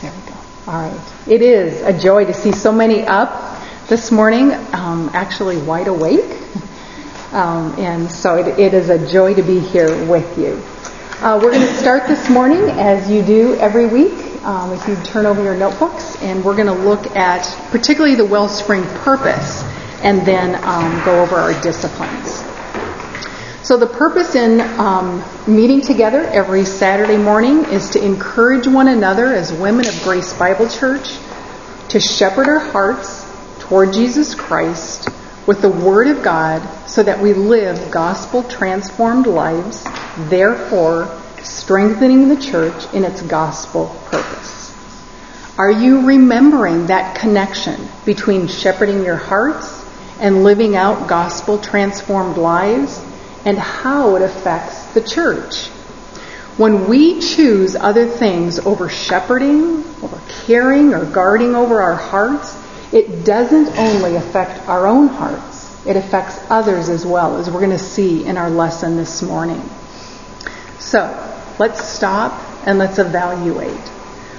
There we go. All right. It is a joy to see so many up this morning, um, actually wide awake. Um, and so it, it is a joy to be here with you. Uh, we're going to start this morning, as you do every week, um, if you turn over your notebooks, and we're going to look at particularly the wellspring purpose and then um, go over our disciplines. So, the purpose in um, meeting together every Saturday morning is to encourage one another as women of Grace Bible Church to shepherd our hearts toward Jesus Christ with the Word of God so that we live gospel transformed lives, therefore strengthening the church in its gospel purpose. Are you remembering that connection between shepherding your hearts and living out gospel transformed lives? And how it affects the church. When we choose other things over shepherding, over caring, or guarding over our hearts, it doesn't only affect our own hearts, it affects others as well, as we're going to see in our lesson this morning. So, let's stop and let's evaluate.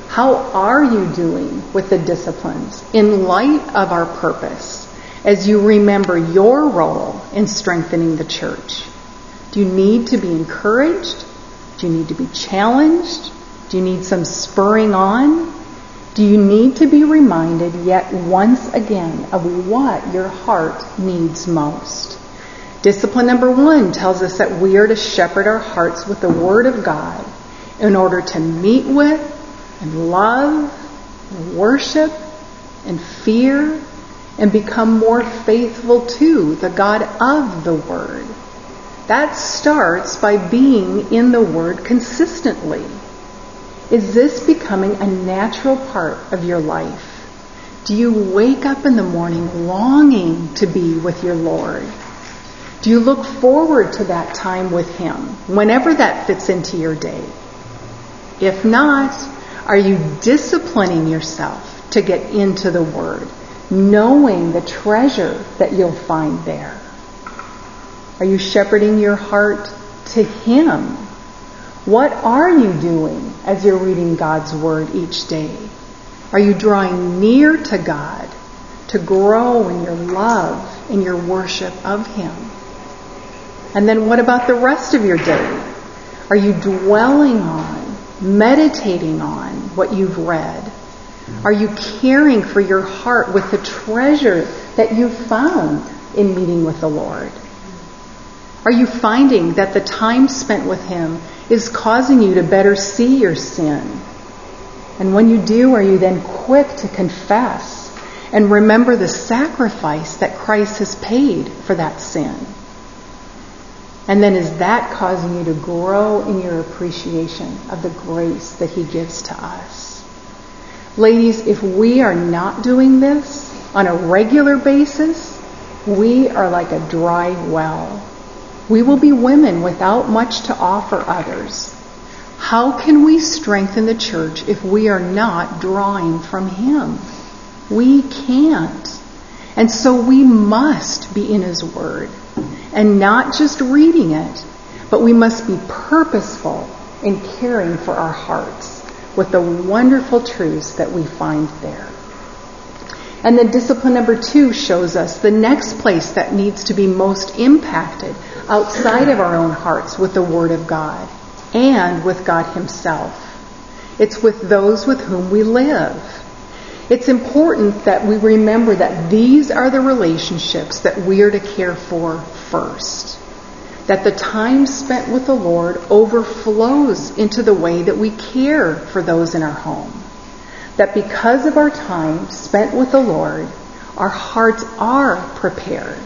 How are you doing with the disciplines in light of our purpose as you remember your role in strengthening the church? Do you need to be encouraged? Do you need to be challenged? Do you need some spurring on? Do you need to be reminded yet once again of what your heart needs most? Discipline number one tells us that we are to shepherd our hearts with the Word of God in order to meet with and love and worship and fear and become more faithful to the God of the Word. That starts by being in the Word consistently. Is this becoming a natural part of your life? Do you wake up in the morning longing to be with your Lord? Do you look forward to that time with Him, whenever that fits into your day? If not, are you disciplining yourself to get into the Word, knowing the treasure that you'll find there? Are you shepherding your heart to Him? What are you doing as you're reading God's Word each day? Are you drawing near to God to grow in your love and your worship of Him? And then what about the rest of your day? Are you dwelling on, meditating on what you've read? Are you caring for your heart with the treasure that you've found in meeting with the Lord? Are you finding that the time spent with Him is causing you to better see your sin? And when you do, are you then quick to confess and remember the sacrifice that Christ has paid for that sin? And then is that causing you to grow in your appreciation of the grace that He gives to us? Ladies, if we are not doing this on a regular basis, we are like a dry well we will be women without much to offer others. How can we strengthen the church if we are not drawing from Him? We can't. And so we must be in His Word and not just reading it, but we must be purposeful in caring for our hearts with the wonderful truths that we find there. And then discipline number two shows us the next place that needs to be most impacted outside of our own hearts with the Word of God and with God Himself. It's with those with whom we live. It's important that we remember that these are the relationships that we are to care for first. That the time spent with the Lord overflows into the way that we care for those in our home that because of our time spent with the Lord, our hearts are prepared.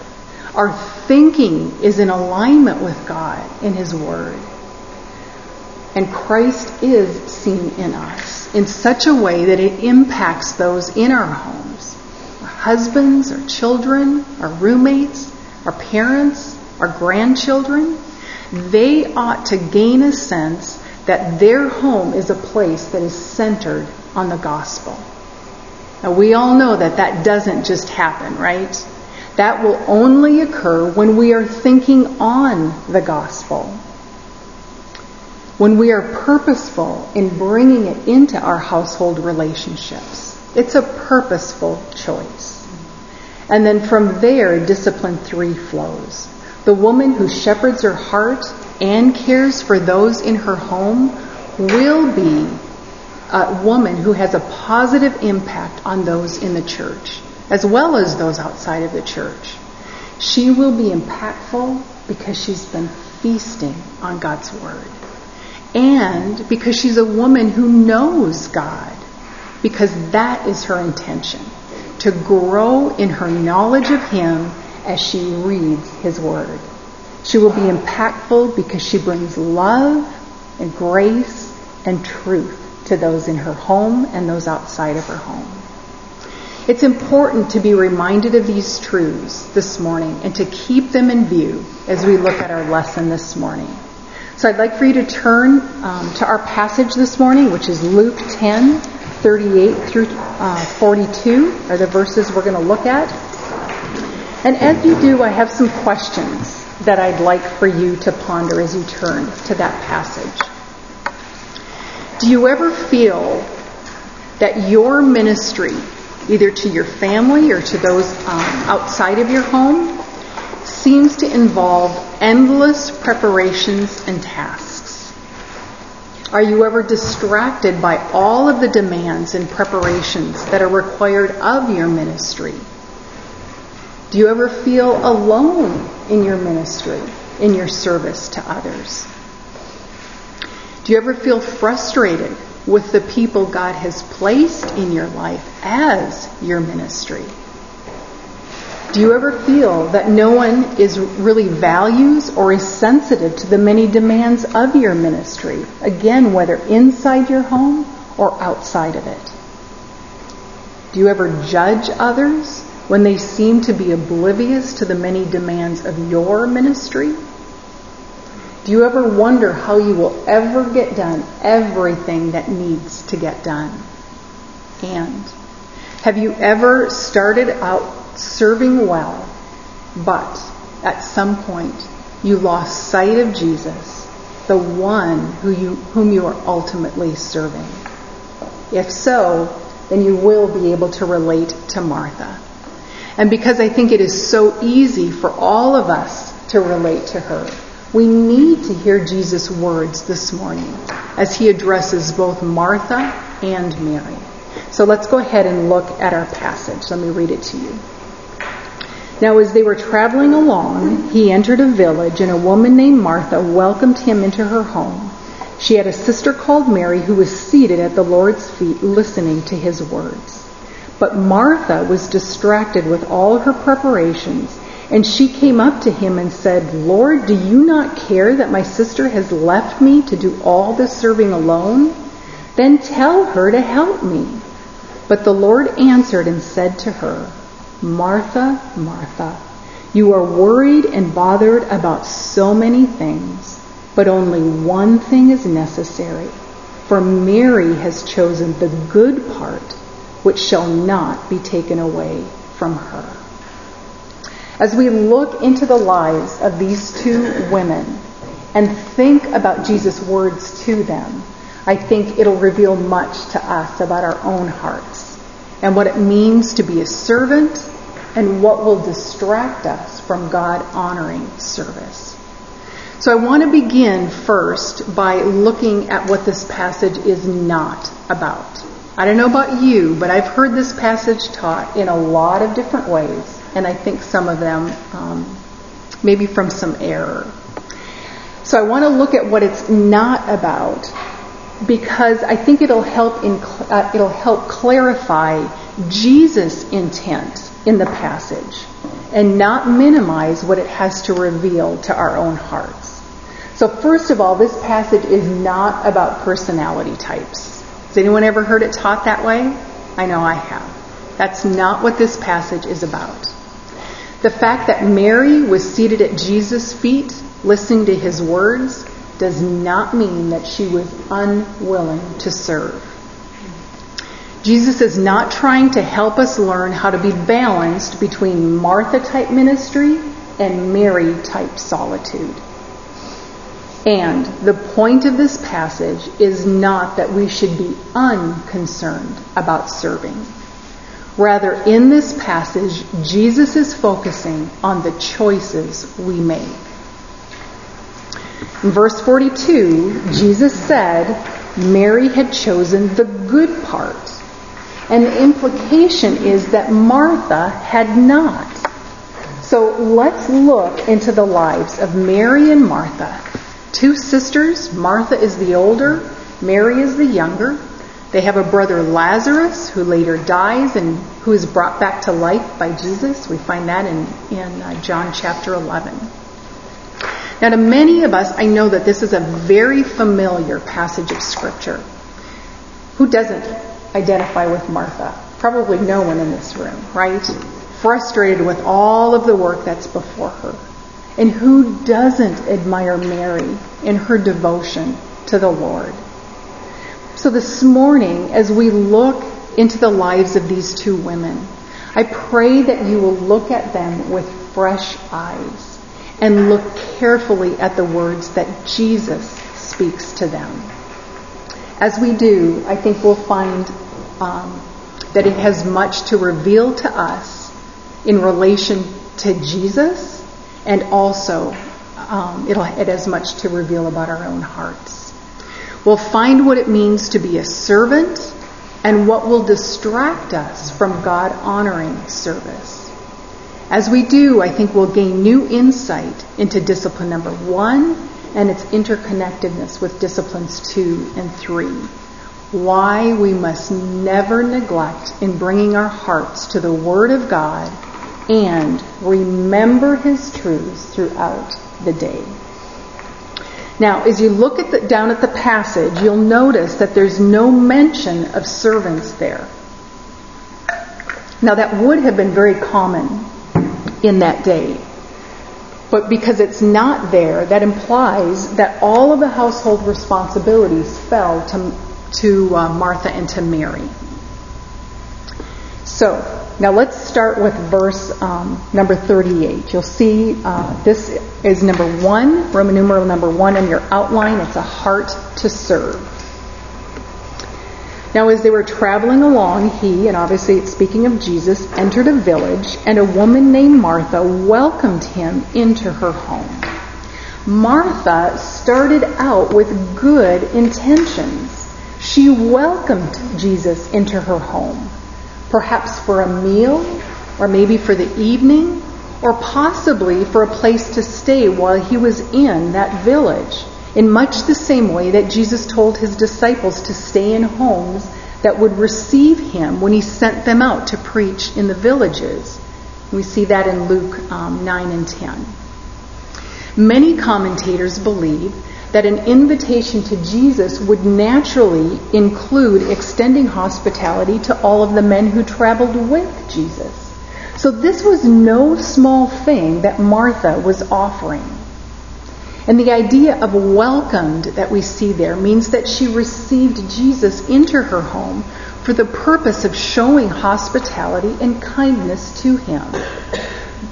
Our thinking is in alignment with God in His Word. And Christ is seen in us in such a way that it impacts those in our homes our husbands, our children, our roommates, our parents, our grandchildren. They ought to gain a sense that their home is a place that is centered on the gospel. Now, we all know that that doesn't just happen, right? That will only occur when we are thinking on the gospel. when we are purposeful in bringing it into our household relationships. It's a purposeful choice. And then from there, discipline three flows. The woman who shepherds her heart and cares for those in her home will be a woman who has a positive impact on those in the church, as well as those outside of the church. She will be impactful because she's been feasting on God's Word. And because she's a woman who knows God, because that is her intention to grow in her knowledge of Him as she reads His Word. She will be impactful because she brings love and grace and truth to those in her home and those outside of her home. It's important to be reminded of these truths this morning and to keep them in view as we look at our lesson this morning. So I'd like for you to turn um, to our passage this morning, which is Luke 10, 38 through uh, 42, are the verses we're going to look at. And as you do, I have some questions that I'd like for you to ponder as you turn to that passage. Do you ever feel that your ministry, either to your family or to those um, outside of your home, seems to involve endless preparations and tasks? Are you ever distracted by all of the demands and preparations that are required of your ministry? Do you ever feel alone in your ministry, in your service to others? Do you ever feel frustrated with the people God has placed in your life as your ministry? Do you ever feel that no one is really values or is sensitive to the many demands of your ministry? Again, whether inside your home or outside of it. Do you ever judge others when they seem to be oblivious to the many demands of your ministry? Do you ever wonder how you will ever get done everything that needs to get done? And have you ever started out serving well, but at some point you lost sight of Jesus, the one who you, whom you are ultimately serving? If so, then you will be able to relate to Martha. And because I think it is so easy for all of us to relate to her, we need to hear Jesus' words this morning as he addresses both Martha and Mary. So let's go ahead and look at our passage. Let me read it to you. Now, as they were traveling along, he entered a village, and a woman named Martha welcomed him into her home. She had a sister called Mary who was seated at the Lord's feet listening to his words. But Martha was distracted with all her preparations and she came up to him and said, Lord, do you not care that my sister has left me to do all this serving alone? Then tell her to help me. But the Lord answered and said to her, Martha, Martha, you are worried and bothered about so many things, but only one thing is necessary. For Mary has chosen the good part, which shall not be taken away from her. As we look into the lives of these two women and think about Jesus' words to them, I think it'll reveal much to us about our own hearts and what it means to be a servant and what will distract us from God honoring service. So I want to begin first by looking at what this passage is not about. I don't know about you, but I've heard this passage taught in a lot of different ways and I think some of them um, maybe from some error. So I want to look at what it's not about because I think it'll help in, uh, it'll help clarify Jesus' intent in the passage and not minimize what it has to reveal to our own hearts. So first of all, this passage is not about personality types. Has anyone ever heard it taught that way? I know I have. That's not what this passage is about. The fact that Mary was seated at Jesus' feet, listening to his words, does not mean that she was unwilling to serve. Jesus is not trying to help us learn how to be balanced between Martha type ministry and Mary type solitude. And the point of this passage is not that we should be unconcerned about serving. Rather, in this passage, Jesus is focusing on the choices we make. In verse 42, Jesus said Mary had chosen the good part. And the implication is that Martha had not. So let's look into the lives of Mary and Martha. Two sisters, Martha is the older, Mary is the younger. They have a brother Lazarus who later dies and who is brought back to life by Jesus. We find that in, in uh, John chapter 11. Now, to many of us, I know that this is a very familiar passage of Scripture. Who doesn't identify with Martha? Probably no one in this room, right? Frustrated with all of the work that's before her. And who doesn't admire Mary in her devotion to the Lord? So this morning, as we look into the lives of these two women, I pray that you will look at them with fresh eyes and look carefully at the words that Jesus speaks to them. As we do, I think we'll find um, that it has much to reveal to us in relation to Jesus, and also um, it has much to reveal about our own hearts. We'll find what it means to be a servant and what will distract us from God honoring service. As we do, I think we'll gain new insight into discipline number one and its interconnectedness with disciplines two and three. Why we must never neglect in bringing our hearts to the Word of God and remember His truths throughout the day. Now, as you look at the, down at the passage, you'll notice that there's no mention of servants there. Now, that would have been very common in that day. But because it's not there, that implies that all of the household responsibilities fell to, to uh, Martha and to Mary. So, now let's start with verse um, number 38. You'll see uh, this is number one, Roman numeral number one in your outline. It's a heart to serve. Now, as they were traveling along, he, and obviously it's speaking of Jesus, entered a village, and a woman named Martha welcomed him into her home. Martha started out with good intentions. She welcomed Jesus into her home perhaps for a meal, or maybe for the evening, or possibly for a place to stay while he was in that village, in much the same way that Jesus told his disciples to stay in homes that would receive him when he sent them out to preach in the villages. We see that in Luke um, 9 and 10. Many commentators believe that an invitation to Jesus would naturally include extending hospitality to all of the men who traveled with Jesus. So this was no small thing that Martha was offering. And the idea of welcomed that we see there means that she received Jesus into her home for the purpose of showing hospitality and kindness to him.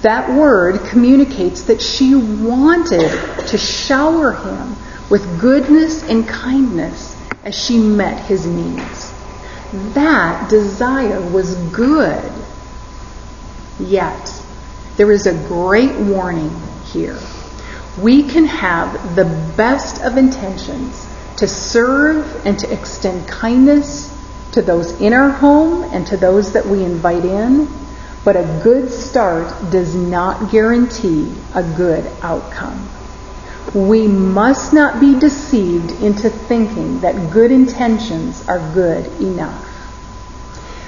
That word communicates that she wanted to shower him with goodness and kindness as she met his needs. That desire was good. Yet, there is a great warning here. We can have the best of intentions to serve and to extend kindness to those in our home and to those that we invite in, but a good start does not guarantee a good outcome. We must not be deceived into thinking that good intentions are good enough.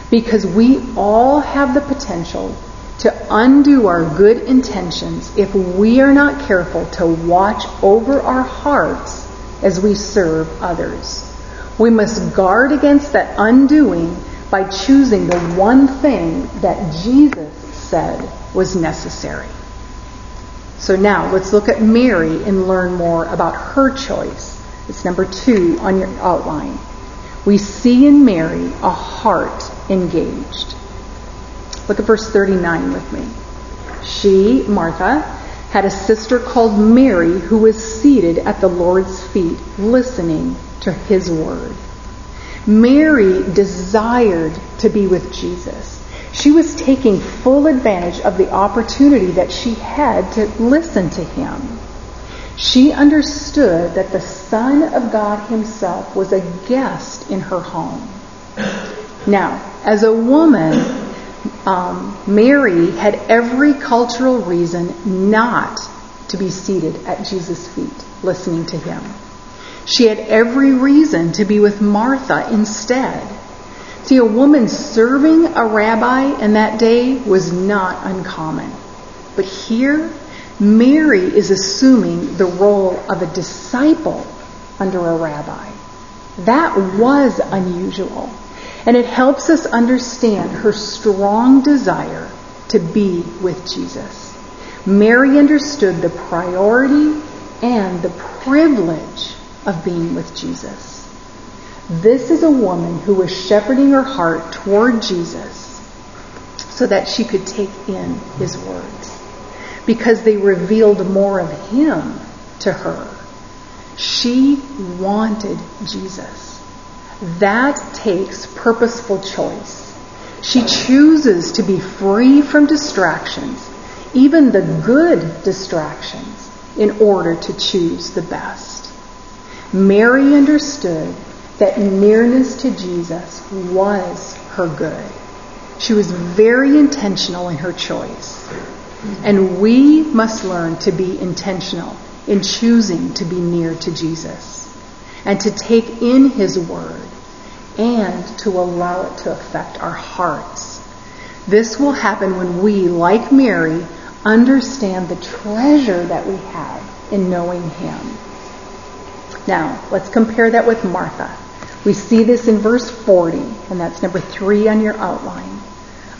Because we all have the potential to undo our good intentions if we are not careful to watch over our hearts as we serve others. We must guard against that undoing by choosing the one thing that Jesus said was necessary. So now let's look at Mary and learn more about her choice. It's number two on your outline. We see in Mary a heart engaged. Look at verse 39 with me. She, Martha, had a sister called Mary who was seated at the Lord's feet listening to his word. Mary desired to be with Jesus. She was taking full advantage of the opportunity that she had to listen to him. She understood that the Son of God himself was a guest in her home. Now, as a woman, um, Mary had every cultural reason not to be seated at Jesus' feet, listening to him. She had every reason to be with Martha instead. See, a woman serving a rabbi in that day was not uncommon. But here, Mary is assuming the role of a disciple under a rabbi. That was unusual. And it helps us understand her strong desire to be with Jesus. Mary understood the priority and the privilege of being with Jesus. This is a woman who was shepherding her heart toward Jesus so that she could take in his words because they revealed more of him to her. She wanted Jesus. That takes purposeful choice. She chooses to be free from distractions, even the good distractions, in order to choose the best. Mary understood that nearness to Jesus was her good. She was very intentional in her choice. And we must learn to be intentional in choosing to be near to Jesus and to take in His Word and to allow it to affect our hearts. This will happen when we, like Mary, understand the treasure that we have in knowing Him. Now, let's compare that with Martha. We see this in verse 40, and that's number three on your outline.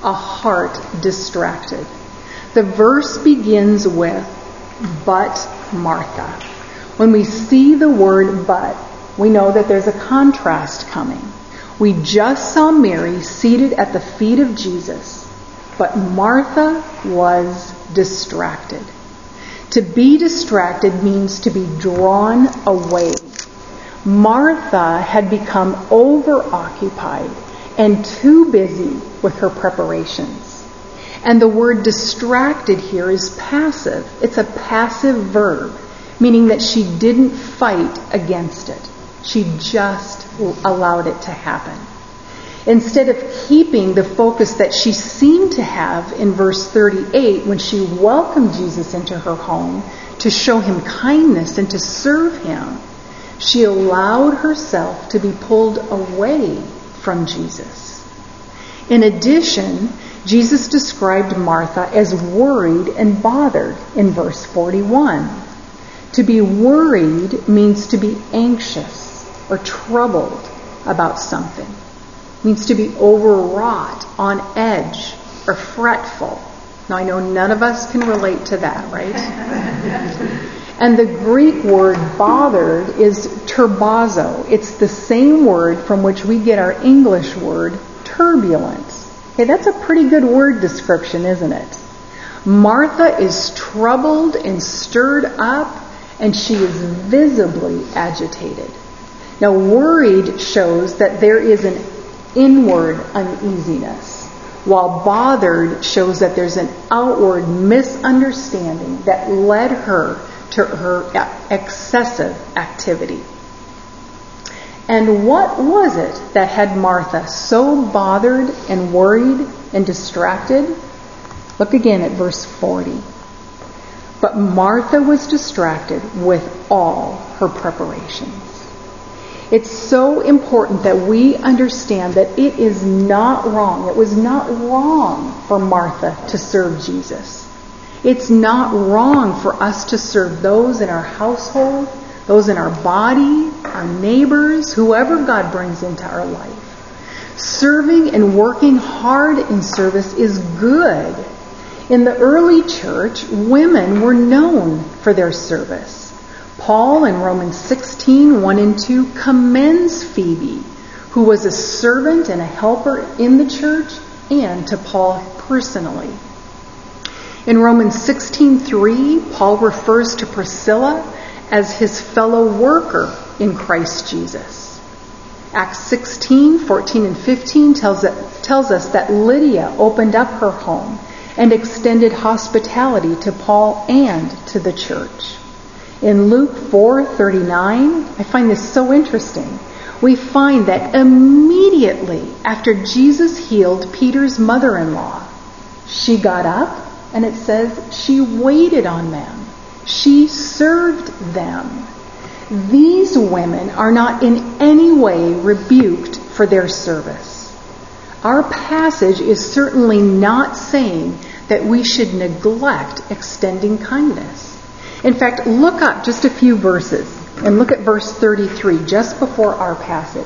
A heart distracted. The verse begins with, but Martha. When we see the word but, we know that there's a contrast coming. We just saw Mary seated at the feet of Jesus, but Martha was distracted. To be distracted means to be drawn away. Martha had become overoccupied and too busy with her preparations. And the word distracted here is passive. It's a passive verb, meaning that she didn't fight against it. She just allowed it to happen. Instead of keeping the focus that she seemed to have in verse 38 when she welcomed Jesus into her home to show him kindness and to serve him, she allowed herself to be pulled away from Jesus. In addition, Jesus described Martha as worried and bothered in verse 41. To be worried means to be anxious or troubled about something. It means to be overwrought, on edge, or fretful. Now I know none of us can relate to that, right? and the Greek word bothered is turbazo. It's the same word from which we get our English word turbulence. Okay, that's a pretty good word description, isn't it? Martha is troubled and stirred up, and she is visibly agitated. Now, worried shows that there is an inward uneasiness, while bothered shows that there's an outward misunderstanding that led her to her excessive activity. And what was it that had Martha so bothered and worried and distracted? Look again at verse 40. But Martha was distracted with all her preparations. It's so important that we understand that it is not wrong. It was not wrong for Martha to serve Jesus. It's not wrong for us to serve those in our household, those in our body, our neighbors, whoever God brings into our life. Serving and working hard in service is good. In the early church, women were known for their service. Paul in Romans 16, 1 and 2 commends Phoebe, who was a servant and a helper in the church and to Paul personally. In Romans 16:3, Paul refers to Priscilla as his fellow worker in Christ Jesus. Acts 16, 14, and 15 tells, it, tells us that Lydia opened up her home and extended hospitality to Paul and to the church. In Luke 4:39, I find this so interesting. We find that immediately after Jesus healed Peter's mother-in-law, she got up and it says she waited on them. She served them. These women are not in any way rebuked for their service. Our passage is certainly not saying that we should neglect extending kindness. In fact, look up just a few verses and look at verse 33, just before our passage.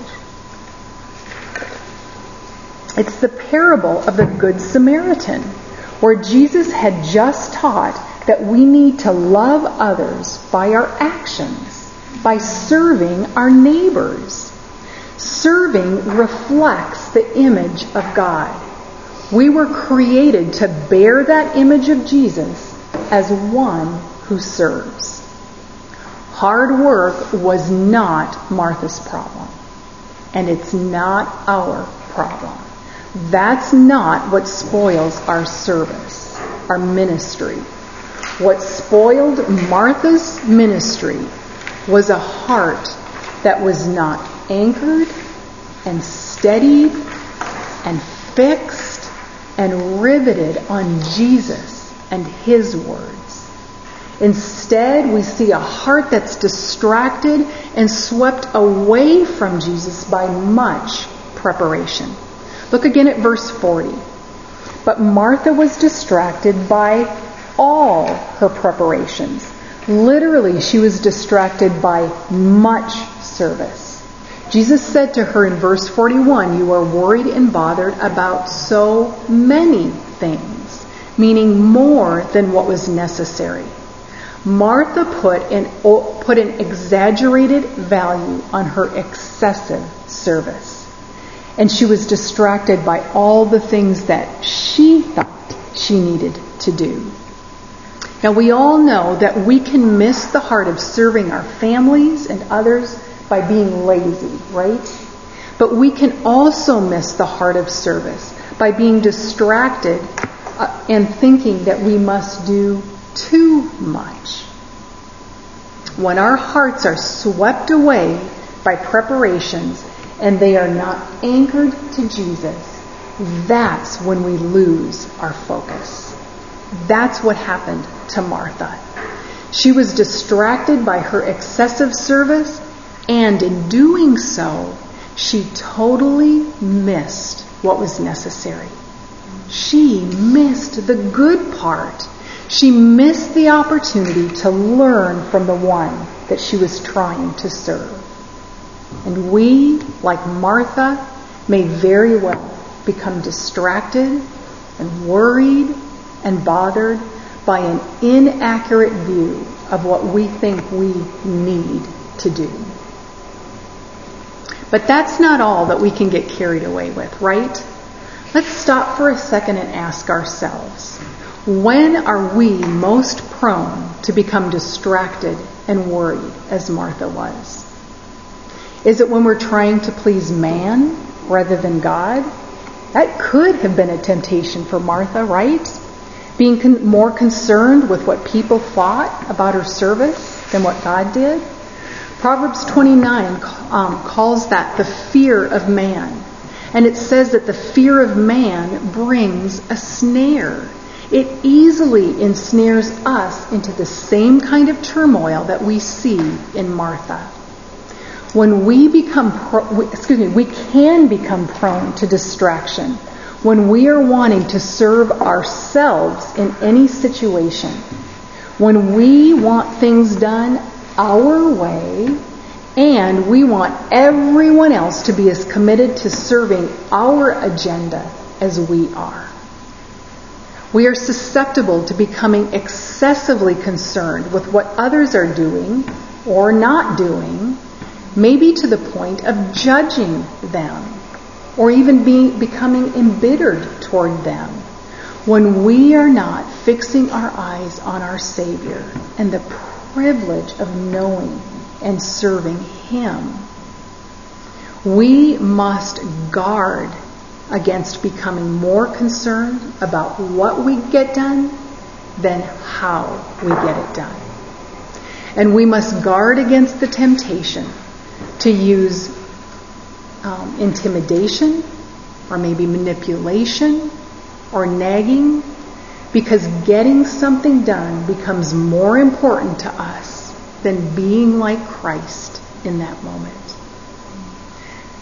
It's the parable of the Good Samaritan where Jesus had just taught that we need to love others by our actions, by serving our neighbors. Serving reflects the image of God. We were created to bear that image of Jesus as one who serves. Hard work was not Martha's problem, and it's not our problem. That's not what spoils our service, our ministry. What spoiled Martha's ministry was a heart that was not anchored and steadied and fixed and riveted on Jesus and His words. Instead, we see a heart that's distracted and swept away from Jesus by much preparation. Look again at verse 40. But Martha was distracted by all her preparations. Literally, she was distracted by much service. Jesus said to her in verse 41, You are worried and bothered about so many things, meaning more than what was necessary. Martha put an, put an exaggerated value on her excessive service and she was distracted by all the things that she thought she needed to do. Now, we all know that we can miss the heart of serving our families and others by being lazy, right? But we can also miss the heart of service by being distracted uh, and thinking that we must do too much. When our hearts are swept away by preparations and they are not anchored to Jesus, that's when we lose our focus. That's what happened to Martha. She was distracted by her excessive service, and in doing so, she totally missed what was necessary. She missed the good part. She missed the opportunity to learn from the one that she was trying to serve. And we, like Martha, may very well become distracted and worried and bothered by an inaccurate view of what we think we need to do. But that's not all that we can get carried away with, right? Let's stop for a second and ask ourselves when are we most prone to become distracted and worried as Martha was? Is it when we're trying to please man rather than God? That could have been a temptation for Martha, right? Being con- more concerned with what people thought about her service than what God did. Proverbs 29 um, calls that the fear of man. And it says that the fear of man brings a snare. It easily ensnares us into the same kind of turmoil that we see in Martha when we become, pro- excuse me, we can become prone to distraction when we are wanting to serve ourselves in any situation. When we want things done our way and we want everyone else to be as committed to serving our agenda as we are. We are susceptible to becoming excessively concerned with what others are doing or not doing maybe to the point of judging them or even being, becoming embittered toward them when we are not fixing our eyes on our Savior and the privilege of knowing and serving Him. We must guard against becoming more concerned about what we get done than how we get it done. And we must guard against the temptation to use um, intimidation or maybe manipulation or nagging because getting something done becomes more important to us than being like Christ in that moment.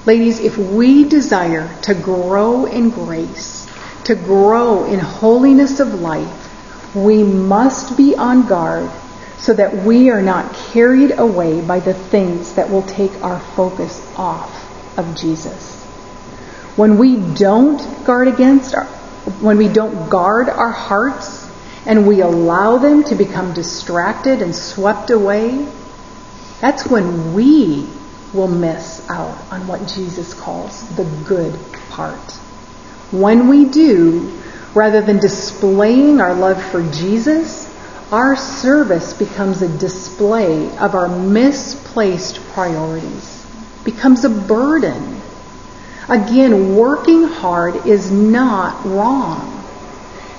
Ladies, if we desire to grow in grace, to grow in holiness of life, we must be on guard so that we are not carried away by the things that will take our focus off of Jesus. When we don't guard against our, when we don't guard our hearts and we allow them to become distracted and swept away, that's when we will miss out on what Jesus calls the good part. When we do, rather than displaying our love for Jesus, our service becomes a display of our misplaced priorities, becomes a burden. Again, working hard is not wrong.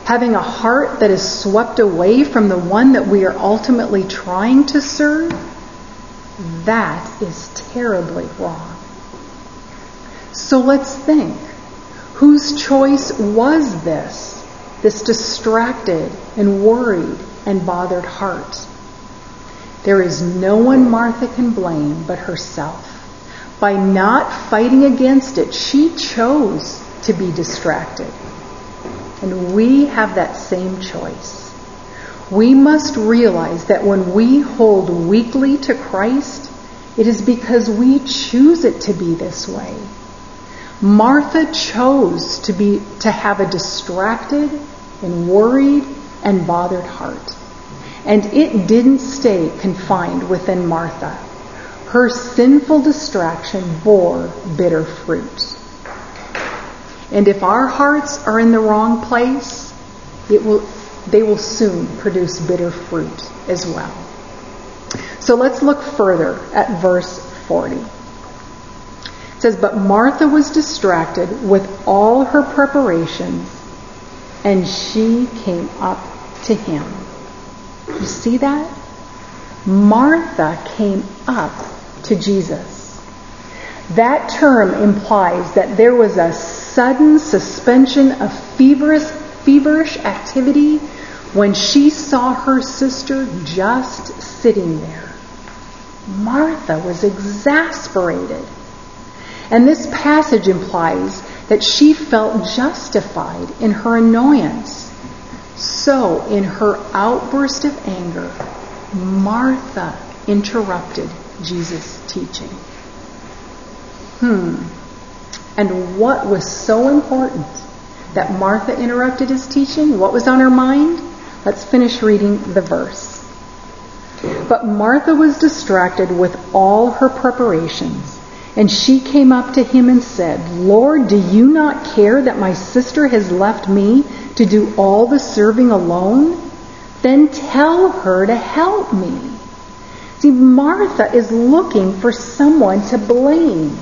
Having a heart that is swept away from the one that we are ultimately trying to serve, that is terribly wrong. So let's think. Whose choice was this? This distracted and worried and bothered heart. There is no one Martha can blame but herself. By not fighting against it, she chose to be distracted. And we have that same choice. We must realize that when we hold weakly to Christ, it is because we choose it to be this way. Martha chose to be to have a distracted and worried and bothered heart. And it didn't stay confined within Martha. Her sinful distraction bore bitter fruit. And if our hearts are in the wrong place, it will, they will soon produce bitter fruit as well. So let's look further at verse 40. It says, But Martha was distracted with all her preparations, and she came up to him. You see that? Martha came up to Jesus. That term implies that there was a sudden suspension of feverish, feverish activity when she saw her sister just sitting there. Martha was exasperated. And this passage implies that she felt justified in her annoyance. So, in her outburst of anger, Martha interrupted Jesus' teaching. Hmm. And what was so important that Martha interrupted his teaching? What was on her mind? Let's finish reading the verse. But Martha was distracted with all her preparations, and she came up to him and said, Lord, do you not care that my sister has left me to do all the serving alone? Then tell her to help me. See, Martha is looking for someone to blame.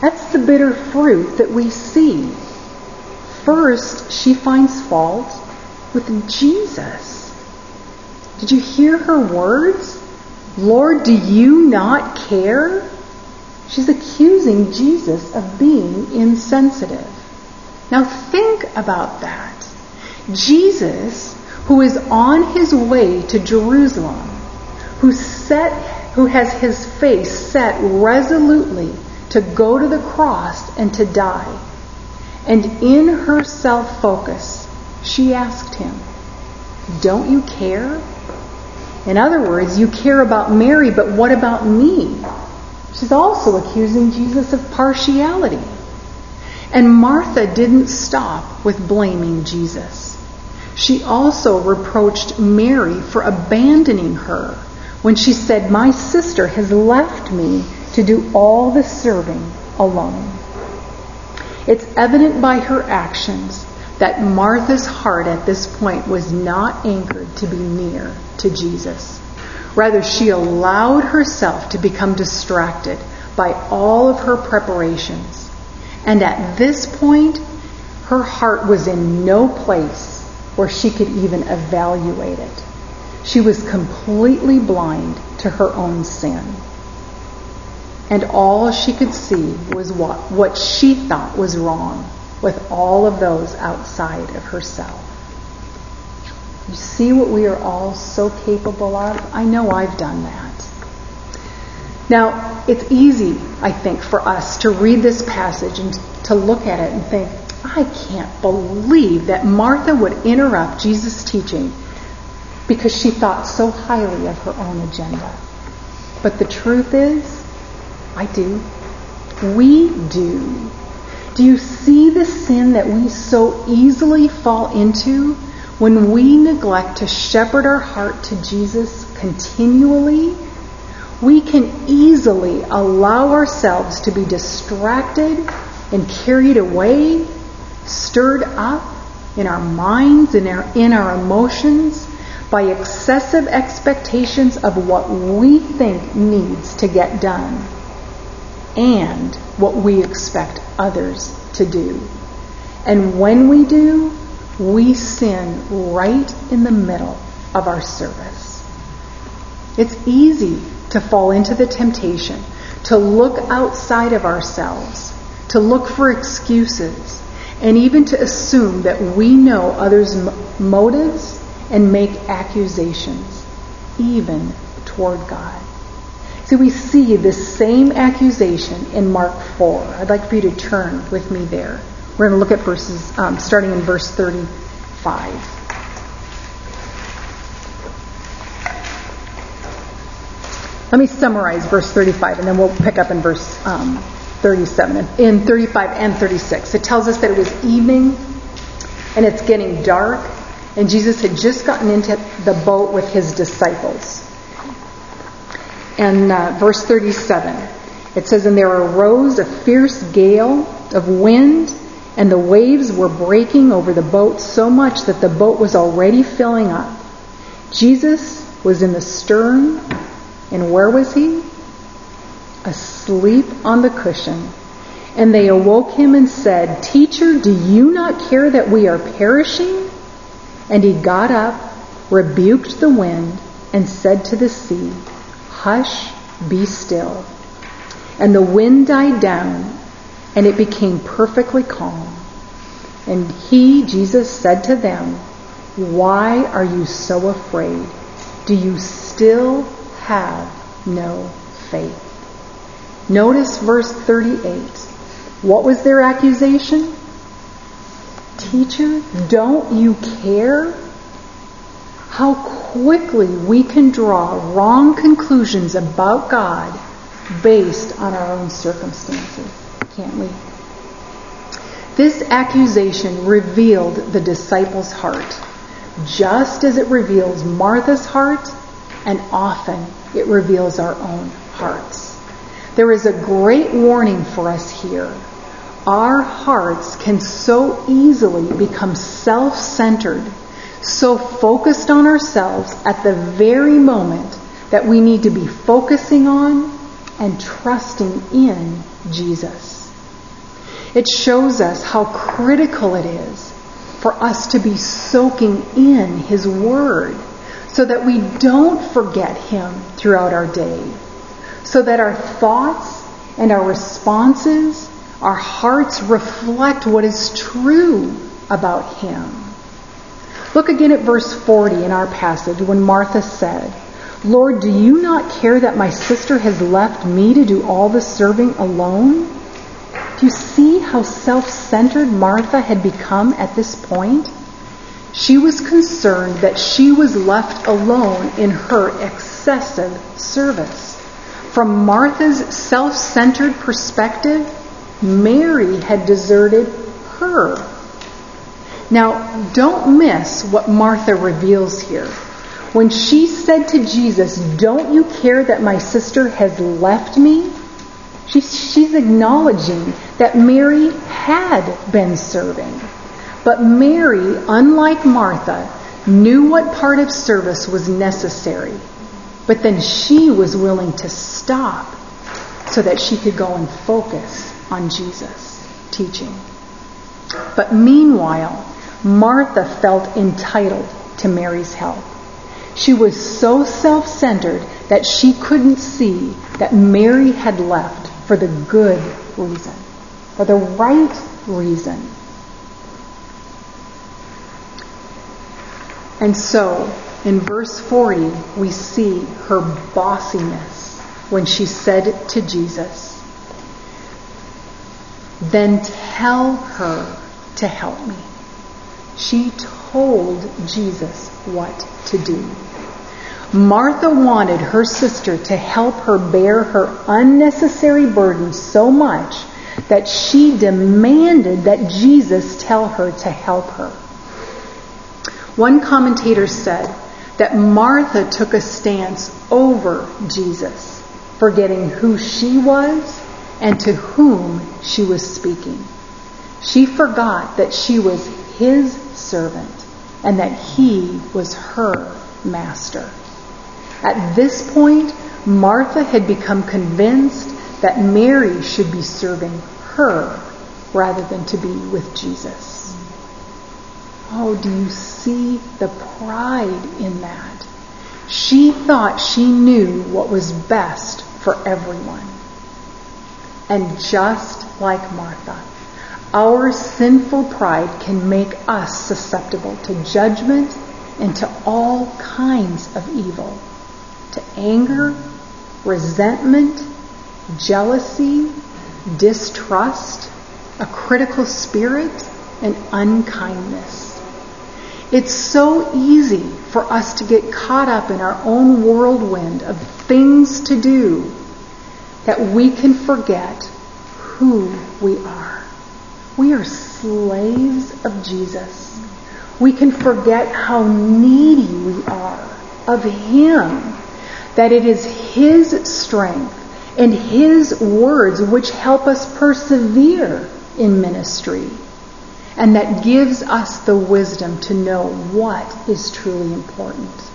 That's the bitter fruit that we see. First, she finds fault with Jesus. Did you hear her words? Lord, do you not care? She's accusing Jesus of being insensitive. Now think about that. Jesus, who is on his way to Jerusalem, who set who has his face set resolutely to go to the cross and to die. And in her self-focus, she asked him, Don't you care? In other words, you care about Mary, but what about me? She's also accusing Jesus of partiality. And Martha didn't stop with blaming Jesus. She also reproached Mary for abandoning her when she said, My sister has left me to do all the serving alone. It's evident by her actions that Martha's heart at this point was not anchored to be near to Jesus. Rather, she allowed herself to become distracted by all of her preparations. And at this point, her heart was in no place where she could even evaluate it. She was completely blind to her own sin. And all she could see was what, what she thought was wrong with all of those outside of herself. You see what we are all so capable of? I know I've done that. Now, it's easy, I think, for us to read this passage and to look at it and think, I can't believe that Martha would interrupt Jesus' teaching because she thought so highly of her own agenda. But the truth is, I do. We do. Do you see the sin that we so easily fall into when we neglect to shepherd our heart to Jesus continually? We can easily allow ourselves to be distracted and carried away, stirred up in our minds and in our, in our emotions by excessive expectations of what we think needs to get done and what we expect others to do. And when we do, we sin right in the middle of our service. It's easy to fall into the temptation to look outside of ourselves, to look for excuses, and even to assume that we know others' motives and make accusations, even toward God. So we see this same accusation in Mark 4. I'd like for you to turn with me there. We're going to look at verses, um, starting in verse 35. Let me summarize verse 35 and then we'll pick up in verse um, 37. In 35 and 36, it tells us that it was evening and it's getting dark, and Jesus had just gotten into the boat with his disciples and uh, verse 37. It says, And there arose a fierce gale of wind, and the waves were breaking over the boat so much that the boat was already filling up. Jesus was in the stern, and where was he? Asleep on the cushion. And they awoke him and said, Teacher, do you not care that we are perishing? And he got up, rebuked the wind, and said to the sea, Hush, be still. And the wind died down, and it became perfectly calm. And he, Jesus, said to them, Why are you so afraid? Do you still have no faith? Notice verse 38. What was their accusation? Teacher, don't you care how quickly we can draw wrong conclusions about God based on our own circumstances, can't we? This accusation revealed the disciples' heart, just as it reveals Martha's heart, and often it reveals our own hearts. There is a great warning for us here. Our hearts can so easily become self centered so focused on ourselves at the very moment that we need to be focusing on and trusting in Jesus. It shows us how critical it is for us to be soaking in His Word so that we don't forget Him throughout our day, so that our thoughts and our responses, our hearts reflect what is true about Him. Look again at verse 40 in our passage when Martha said, Lord, do you not care that my sister has left me to do all the serving alone? Do you see how self centered Martha had become at this point? She was concerned that she was left alone in her excessive service. From Martha's self centered perspective, Mary had deserted her now, don't miss what Martha reveals here. When she said to Jesus, Don't you care that my sister has left me? She's, she's acknowledging that Mary had been serving. But Mary, unlike Martha, knew what part of service was necessary, but then she was willing to stop so that she could go and focus on Jesus' teaching. But meanwhile, Martha felt entitled to Mary's help. She was so self centered that she couldn't see that Mary had left for the good reason, for the right reason. And so, in verse 40, we see her bossiness when she said to Jesus, Then tell her to help me. She told Jesus what to do. Martha wanted her sister to help her bear her unnecessary burden so much that she demanded that Jesus tell her to help her. One commentator said that Martha took a stance over Jesus, forgetting who she was and to whom she was speaking. She forgot that she was his servant and that he was her master. At this point, Martha had become convinced that Mary should be serving her rather than to be with Jesus. Oh, do you see the pride in that? She thought she knew what was best for everyone. And just like Martha, our sinful pride can make us susceptible to judgment and to all kinds of evil to anger, resentment, jealousy, distrust, a critical spirit, and unkindness. It's so easy for us to get caught up in our own whirlwind of things to do that we can forget who we are. We are slaves of Jesus. We can forget how needy we are of Him that it is His strength and His words which help us persevere in ministry and that gives us the wisdom to know what is truly important.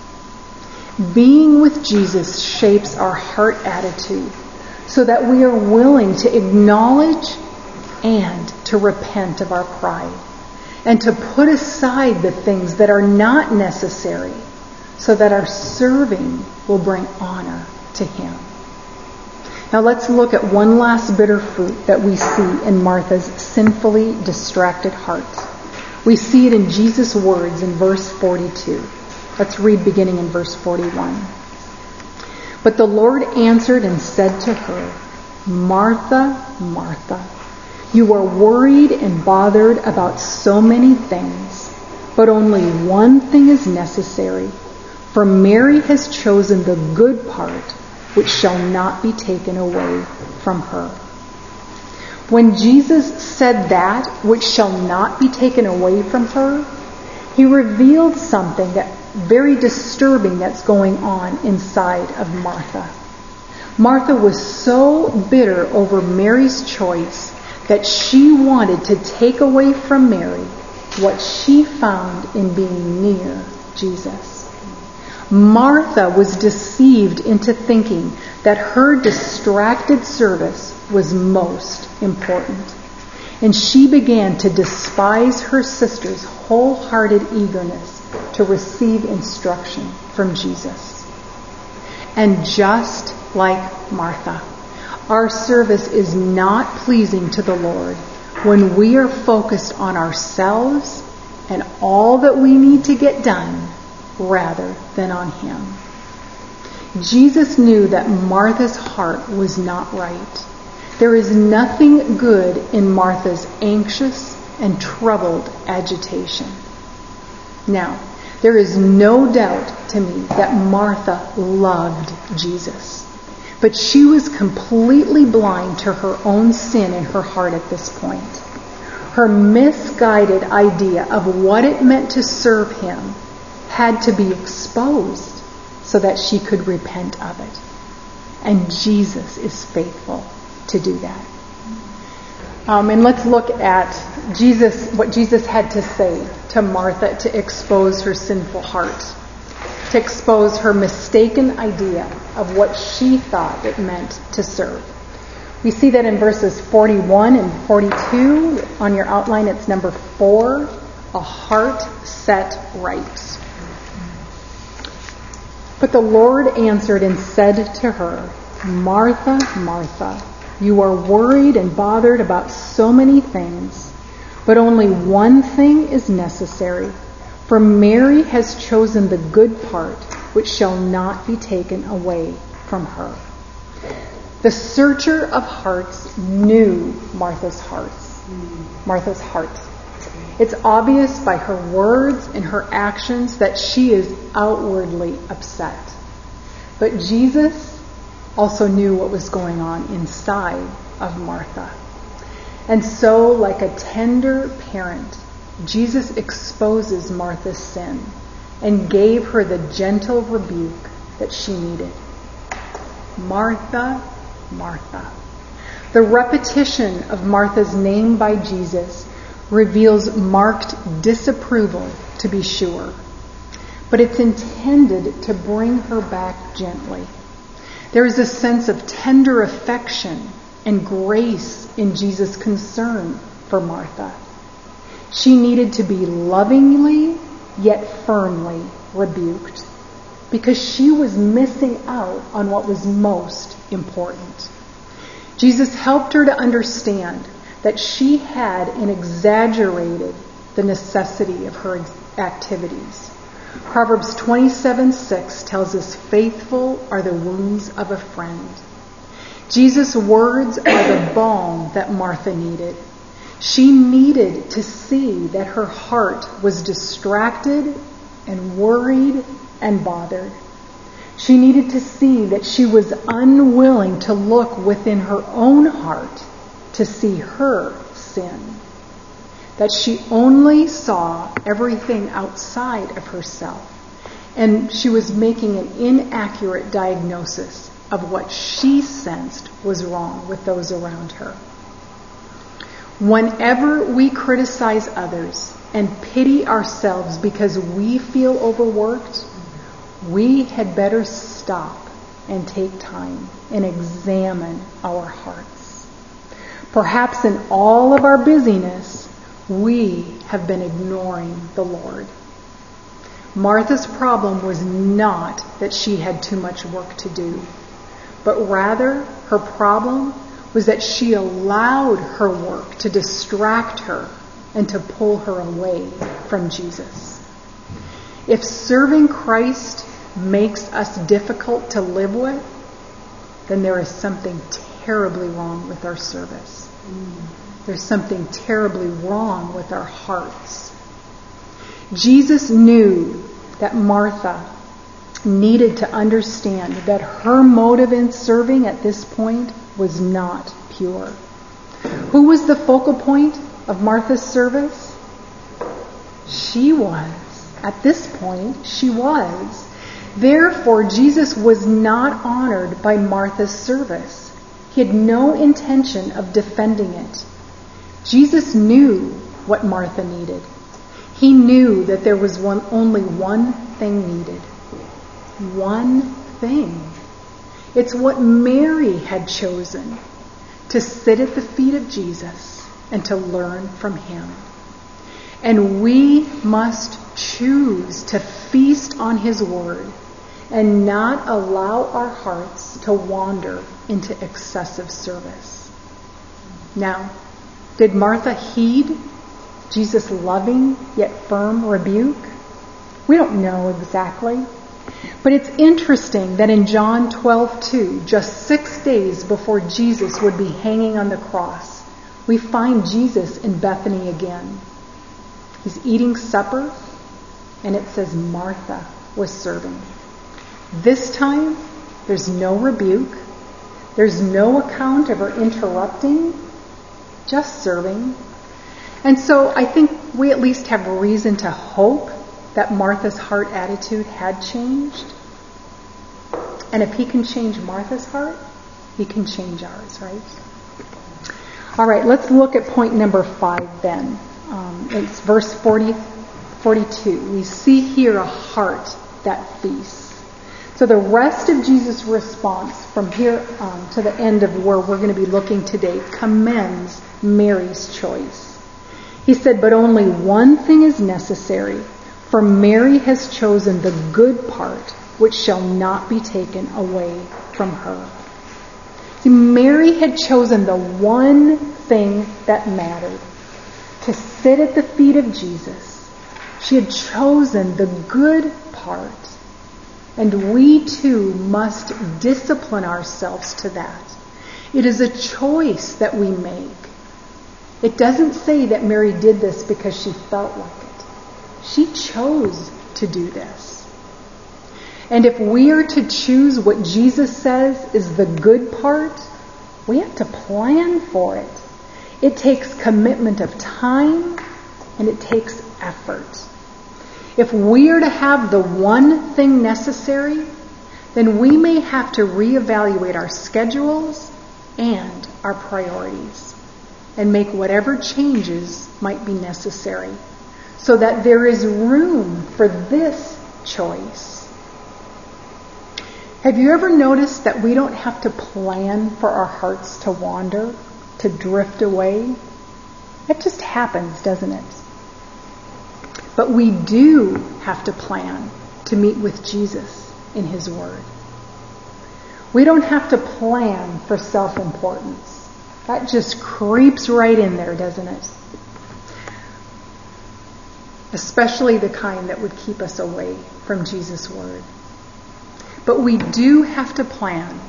Being with Jesus shapes our heart attitude so that we are willing to acknowledge and to repent of our pride and to put aside the things that are not necessary so that our serving will bring honor to him. Now let's look at one last bitter fruit that we see in Martha's sinfully distracted heart. We see it in Jesus' words in verse 42. Let's read beginning in verse 41. But the Lord answered and said to her, Martha, Martha, you are worried and bothered about so many things, but only one thing is necessary. For Mary has chosen the good part, which shall not be taken away from her. When Jesus said that which shall not be taken away from her, he revealed something that very disturbing that's going on inside of Martha. Martha was so bitter over Mary's choice that she wanted to take away from Mary what she found in being near Jesus. Martha was deceived into thinking that her distracted service was most important. And she began to despise her sister's wholehearted eagerness to receive instruction from Jesus. And just like Martha, our service is not pleasing to the Lord when we are focused on ourselves and all that we need to get done rather than on him. Jesus knew that Martha's heart was not right. There is nothing good in Martha's anxious and troubled agitation. Now, there is no doubt to me that Martha loved Jesus. But she was completely blind to her own sin in her heart at this point. Her misguided idea of what it meant to serve him had to be exposed so that she could repent of it. And Jesus is faithful to do that. Um, and let's look at Jesus, what Jesus had to say to Martha to expose her sinful heart, to expose her mistaken idea of what she thought it meant to serve. We see that in verses 41 and 42. On your outline, it's number four, a heart set right. But the Lord answered and said to her, Martha, Martha, you are worried and bothered about so many things, but only one thing is necessary. For Mary has chosen the good part, which shall not be taken away from her. The searcher of hearts knew Martha's hearts. Martha's heart. It's obvious by her words and her actions that she is outwardly upset. But Jesus also knew what was going on inside of Martha. And so, like a tender parent, Jesus exposes Martha's sin and gave her the gentle rebuke that she needed. Martha, Martha. The repetition of Martha's name by Jesus reveals marked disapproval, to be sure, but it's intended to bring her back gently. There is a sense of tender affection and grace in Jesus' concern for Martha. She needed to be lovingly yet firmly rebuked because she was missing out on what was most important. Jesus helped her to understand that she had exaggerated the necessity of her activities. Proverbs 27:6 tells us, Faithful are the wounds of a friend. Jesus' words are the balm that Martha needed. She needed to see that her heart was distracted and worried and bothered. She needed to see that she was unwilling to look within her own heart to see her sin that she only saw everything outside of herself. And she was making an inaccurate diagnosis of what she sensed was wrong with those around her. Whenever we criticize others and pity ourselves because we feel overworked, we had better stop and take time and examine our hearts. Perhaps in all of our busyness, we have been ignoring the Lord. Martha's problem was not that she had too much work to do, but rather her problem was that she allowed her work to distract her and to pull her away from Jesus. If serving Christ makes us difficult to live with, then there is something terribly wrong with our service. There's something terribly wrong with our hearts. Jesus knew that Martha needed to understand that her motive in serving at this point was not pure. Who was the focal point of Martha's service? She was. At this point, she was. Therefore, Jesus was not honored by Martha's service. He had no intention of defending it. Jesus knew what Martha needed. He knew that there was one, only one thing needed. One thing. It's what Mary had chosen to sit at the feet of Jesus and to learn from him. And we must choose to feast on his word and not allow our hearts to wander into excessive service. Now, did Martha heed Jesus' loving yet firm rebuke? We don't know exactly. But it's interesting that in John 12:2, just 6 days before Jesus would be hanging on the cross, we find Jesus in Bethany again. He's eating supper and it says Martha was serving. This time there's no rebuke. There's no account of her interrupting just serving. And so I think we at least have reason to hope that Martha's heart attitude had changed. And if he can change Martha's heart, he can change ours, right? All right, let's look at point number five then. Um, it's verse 40, 42. We see here a heart that feasts. So the rest of Jesus' response from here um, to the end of where we're going to be looking today commends Mary's choice. He said, But only one thing is necessary, for Mary has chosen the good part, which shall not be taken away from her. See, Mary had chosen the one thing that mattered to sit at the feet of Jesus. She had chosen the good part. And we too must discipline ourselves to that. It is a choice that we make. It doesn't say that Mary did this because she felt like it. She chose to do this. And if we are to choose what Jesus says is the good part, we have to plan for it. It takes commitment of time and it takes effort. If we are to have the one thing necessary, then we may have to reevaluate our schedules and our priorities and make whatever changes might be necessary so that there is room for this choice. Have you ever noticed that we don't have to plan for our hearts to wander? to drift away. It just happens, doesn't it? But we do have to plan to meet with Jesus in His Word. We don't have to plan for self importance. That just creeps right in there, doesn't it? Especially the kind that would keep us away from Jesus' Word. But we do have to plan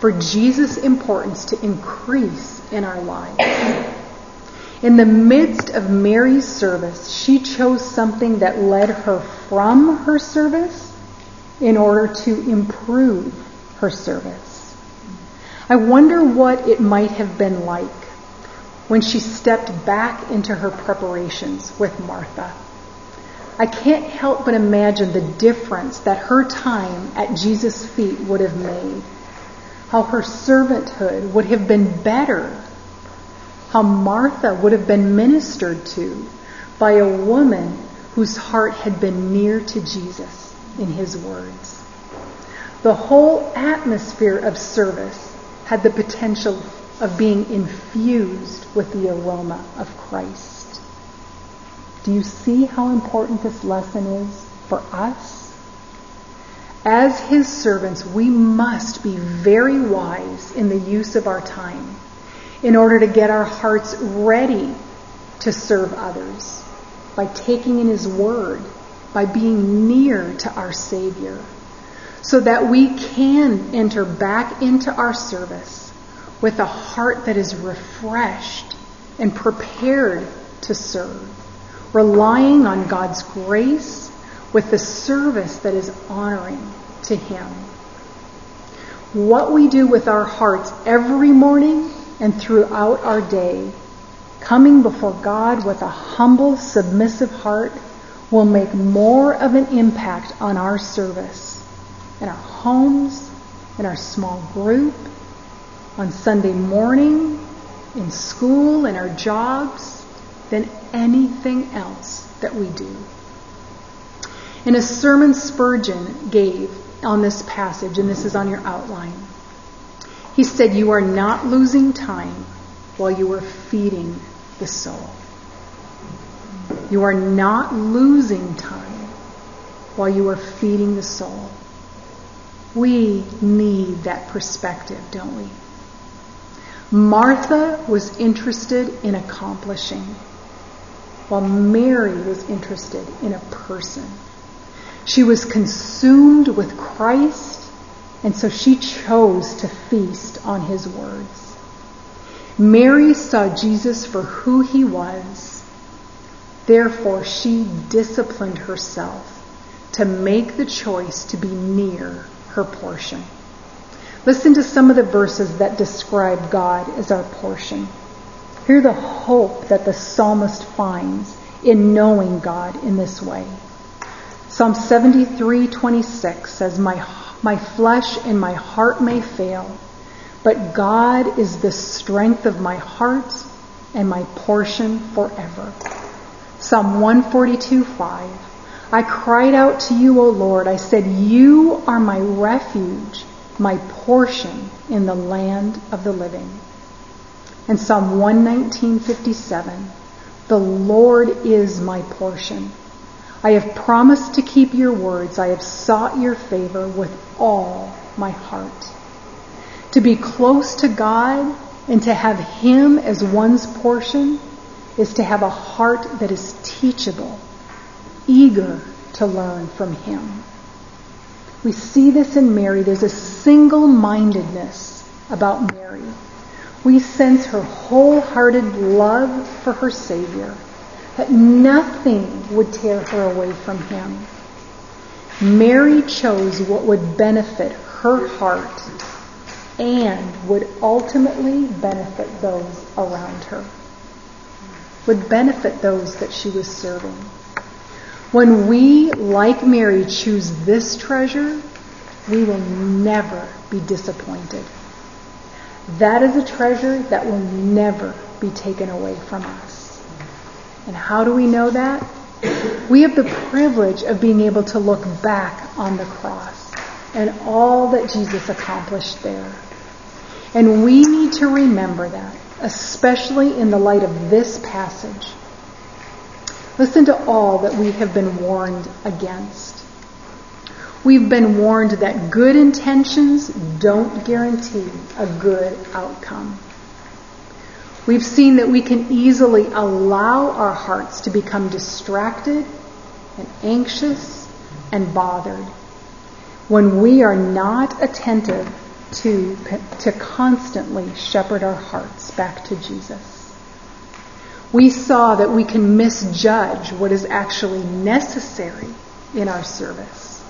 for Jesus' importance to increase in our lives. In the midst of Mary's service, she chose something that led her from her service in order to improve her service. I wonder what it might have been like when she stepped back into her preparations with Martha. I can't help but imagine the difference that her time at Jesus' feet would have made how her servanthood would have been better, how Martha would have been ministered to by a woman whose heart had been near to Jesus in his words. The whole atmosphere of service had the potential of being infused with the aroma of Christ. Do you see how important this lesson is for us? As his servants, we must be very wise in the use of our time in order to get our hearts ready to serve others by taking in his word, by being near to our Savior, so that we can enter back into our service with a heart that is refreshed and prepared to serve, relying on God's grace with the service that is honoring to Him. What we do with our hearts every morning and throughout our day, coming before God with a humble, submissive heart, will make more of an impact on our service in our homes, in our small group, on Sunday morning, in school, in our jobs, than anything else that we do. In a sermon Spurgeon gave on this passage, and this is on your outline, he said, You are not losing time while you are feeding the soul. You are not losing time while you are feeding the soul. We need that perspective, don't we? Martha was interested in accomplishing, while Mary was interested in a person. She was consumed with Christ, and so she chose to feast on his words. Mary saw Jesus for who he was. Therefore, she disciplined herself to make the choice to be near her portion. Listen to some of the verses that describe God as our portion. Hear the hope that the psalmist finds in knowing God in this way. Psalm 73:26 says, "My my flesh and my heart may fail, but God is the strength of my heart and my portion forever. Psalm 142 5. I cried out to you, O Lord. I said, You are my refuge, my portion in the land of the living. And Psalm 119:57. The Lord is my portion. I have promised to keep your words. I have sought your favor with all my heart. To be close to God and to have Him as one's portion is to have a heart that is teachable, eager to learn from Him. We see this in Mary. There's a single mindedness about Mary. We sense her wholehearted love for her Savior, that nothing would tear her away from Him. Mary chose what would benefit her heart and would ultimately benefit those around her, would benefit those that she was serving. When we, like Mary, choose this treasure, we will never be disappointed. That is a treasure that will never be taken away from us. And how do we know that? We have the privilege of being able to look back on the cross and all that Jesus accomplished there. And we need to remember that, especially in the light of this passage. Listen to all that we have been warned against. We've been warned that good intentions don't guarantee a good outcome. We've seen that we can easily allow our hearts to become distracted and anxious and bothered when we are not attentive to, to constantly shepherd our hearts back to Jesus. We saw that we can misjudge what is actually necessary in our service.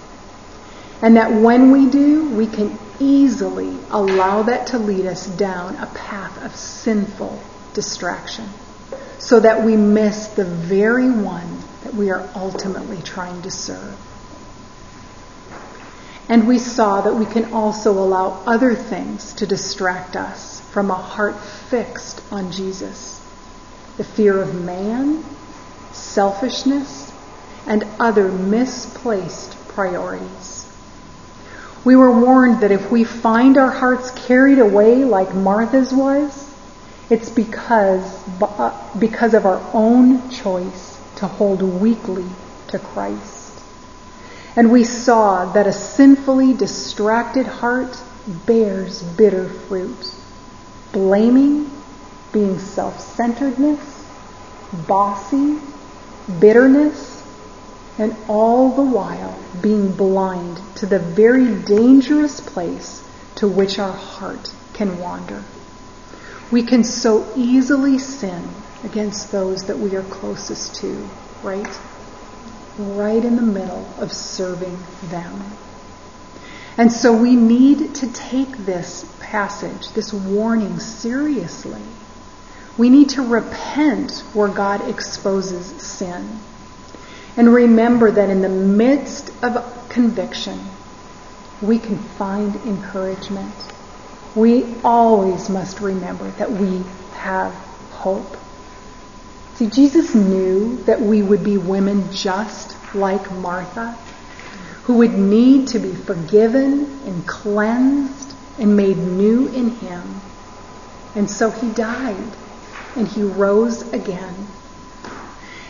And that when we do, we can easily allow that to lead us down a path of sinful distraction so that we miss the very one that we are ultimately trying to serve. And we saw that we can also allow other things to distract us from a heart fixed on Jesus. The fear of man, selfishness, and other misplaced priorities. We were warned that if we find our hearts carried away like Martha's was, it's because, uh, because of our own choice to hold weakly to Christ. And we saw that a sinfully distracted heart bears bitter fruit. Blaming, being self-centeredness, bossy, bitterness, and all the while being blind to the very dangerous place to which our heart can wander. We can so easily sin against those that we are closest to, right? Right in the middle of serving them. And so we need to take this passage, this warning seriously. We need to repent where God exposes sin. And remember that in the midst of conviction, we can find encouragement. We always must remember that we have hope. See, Jesus knew that we would be women just like Martha, who would need to be forgiven and cleansed and made new in Him. And so He died and He rose again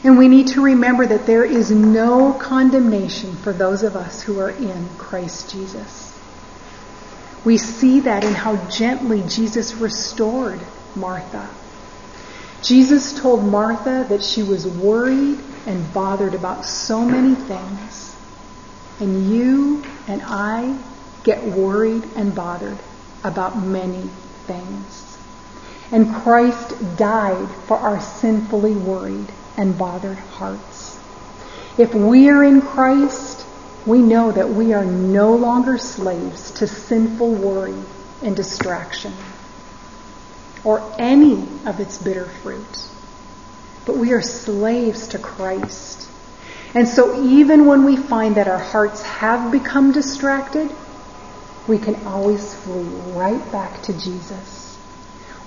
and we need to remember that there is no condemnation for those of us who are in Christ Jesus. We see that in how gently Jesus restored Martha. Jesus told Martha that she was worried and bothered about so many things. And you and I get worried and bothered about many things. And Christ died for our sinfully worried and bothered hearts. If we are in Christ, we know that we are no longer slaves to sinful worry and distraction or any of its bitter fruit. But we are slaves to Christ. And so even when we find that our hearts have become distracted, we can always flee right back to Jesus.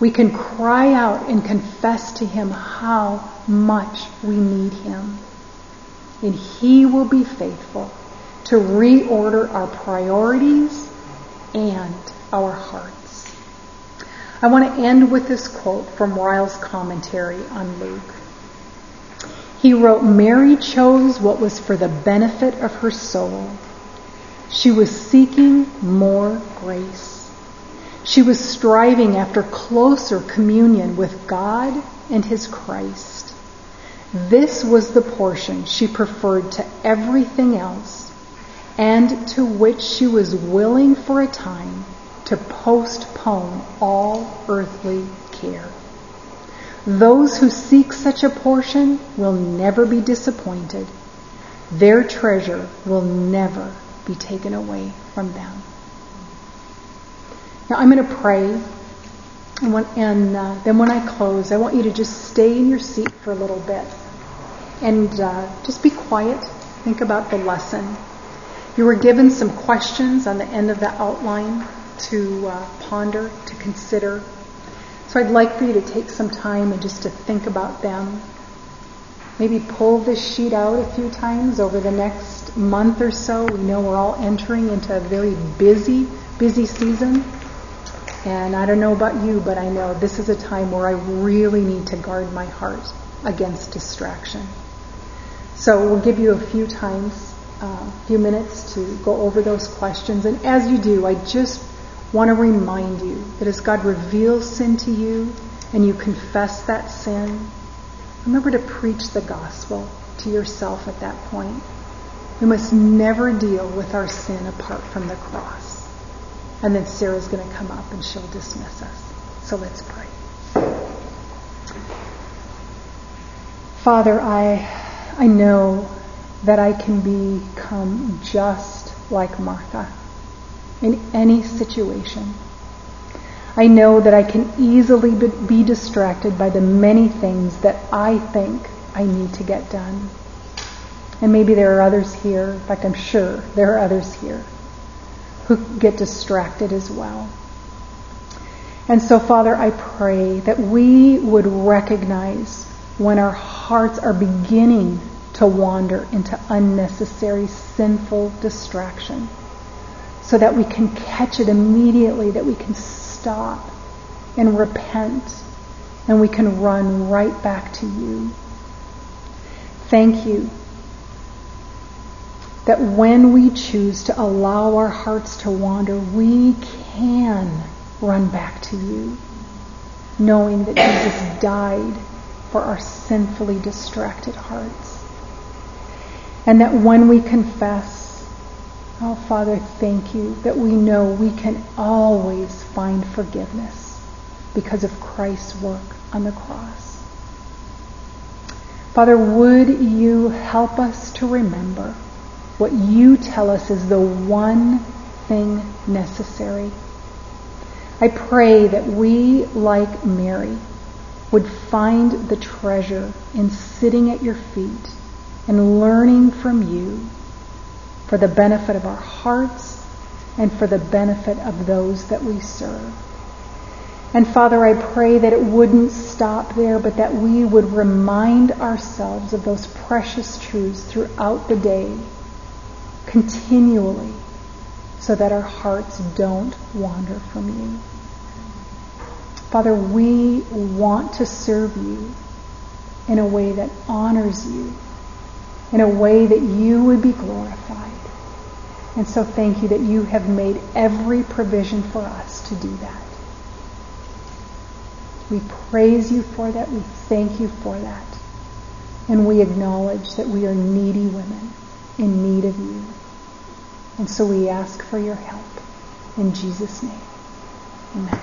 We can cry out and confess to Him how much we need Him. And He will be faithful to reorder our priorities and our hearts. I want to end with this quote from Ryle's commentary on Luke. He wrote, Mary chose what was for the benefit of her soul. She was seeking more grace. She was striving after closer communion with God and His Christ. This was the portion she preferred to everything else and to which she was willing for a time to postpone all earthly care. Those who seek such a portion will never be disappointed. Their treasure will never be taken away from them. Now I'm going to pray, and, when, and uh, then when I close, I want you to just stay in your seat for a little bit and uh, just be quiet. Think about the lesson. You were given some questions on the end of the outline to uh, ponder, to consider. So I'd like for you to take some time and just to think about them. Maybe pull this sheet out a few times over the next month or so. We know we're all entering into a very busy, busy season. And I don't know about you, but I know this is a time where I really need to guard my heart against distraction. So we'll give you a few times, a uh, few minutes to go over those questions. And as you do, I just want to remind you that as God reveals sin to you and you confess that sin, remember to preach the gospel to yourself at that point. We must never deal with our sin apart from the cross. And then Sarah's going to come up and she'll dismiss us. So let's pray. Father, I, I know that I can become just like Martha in any situation. I know that I can easily be distracted by the many things that I think I need to get done. And maybe there are others here, in fact, I'm sure there are others here who get distracted as well. And so, Father, I pray that we would recognize when our hearts are beginning to wander into unnecessary sinful distraction so that we can catch it immediately, that we can stop and repent, and we can run right back to you. Thank you that when we choose to allow our hearts to wander, we can run back to you, knowing that Jesus died for our sinfully distracted hearts. And that when we confess Oh, Father, thank you that we know we can always find forgiveness because of Christ's work on the cross. Father, would you help us to remember what you tell us is the one thing necessary? I pray that we, like Mary, would find the treasure in sitting at your feet and learning from you for the benefit of our hearts and for the benefit of those that we serve. And Father, I pray that it wouldn't stop there, but that we would remind ourselves of those precious truths throughout the day, continually, so that our hearts don't wander from you. Father, we want to serve you in a way that honors you, in a way that you would be glorified. And so thank you that you have made every provision for us to do that. We praise you for that. We thank you for that. And we acknowledge that we are needy women in need of you. And so we ask for your help. In Jesus' name, amen.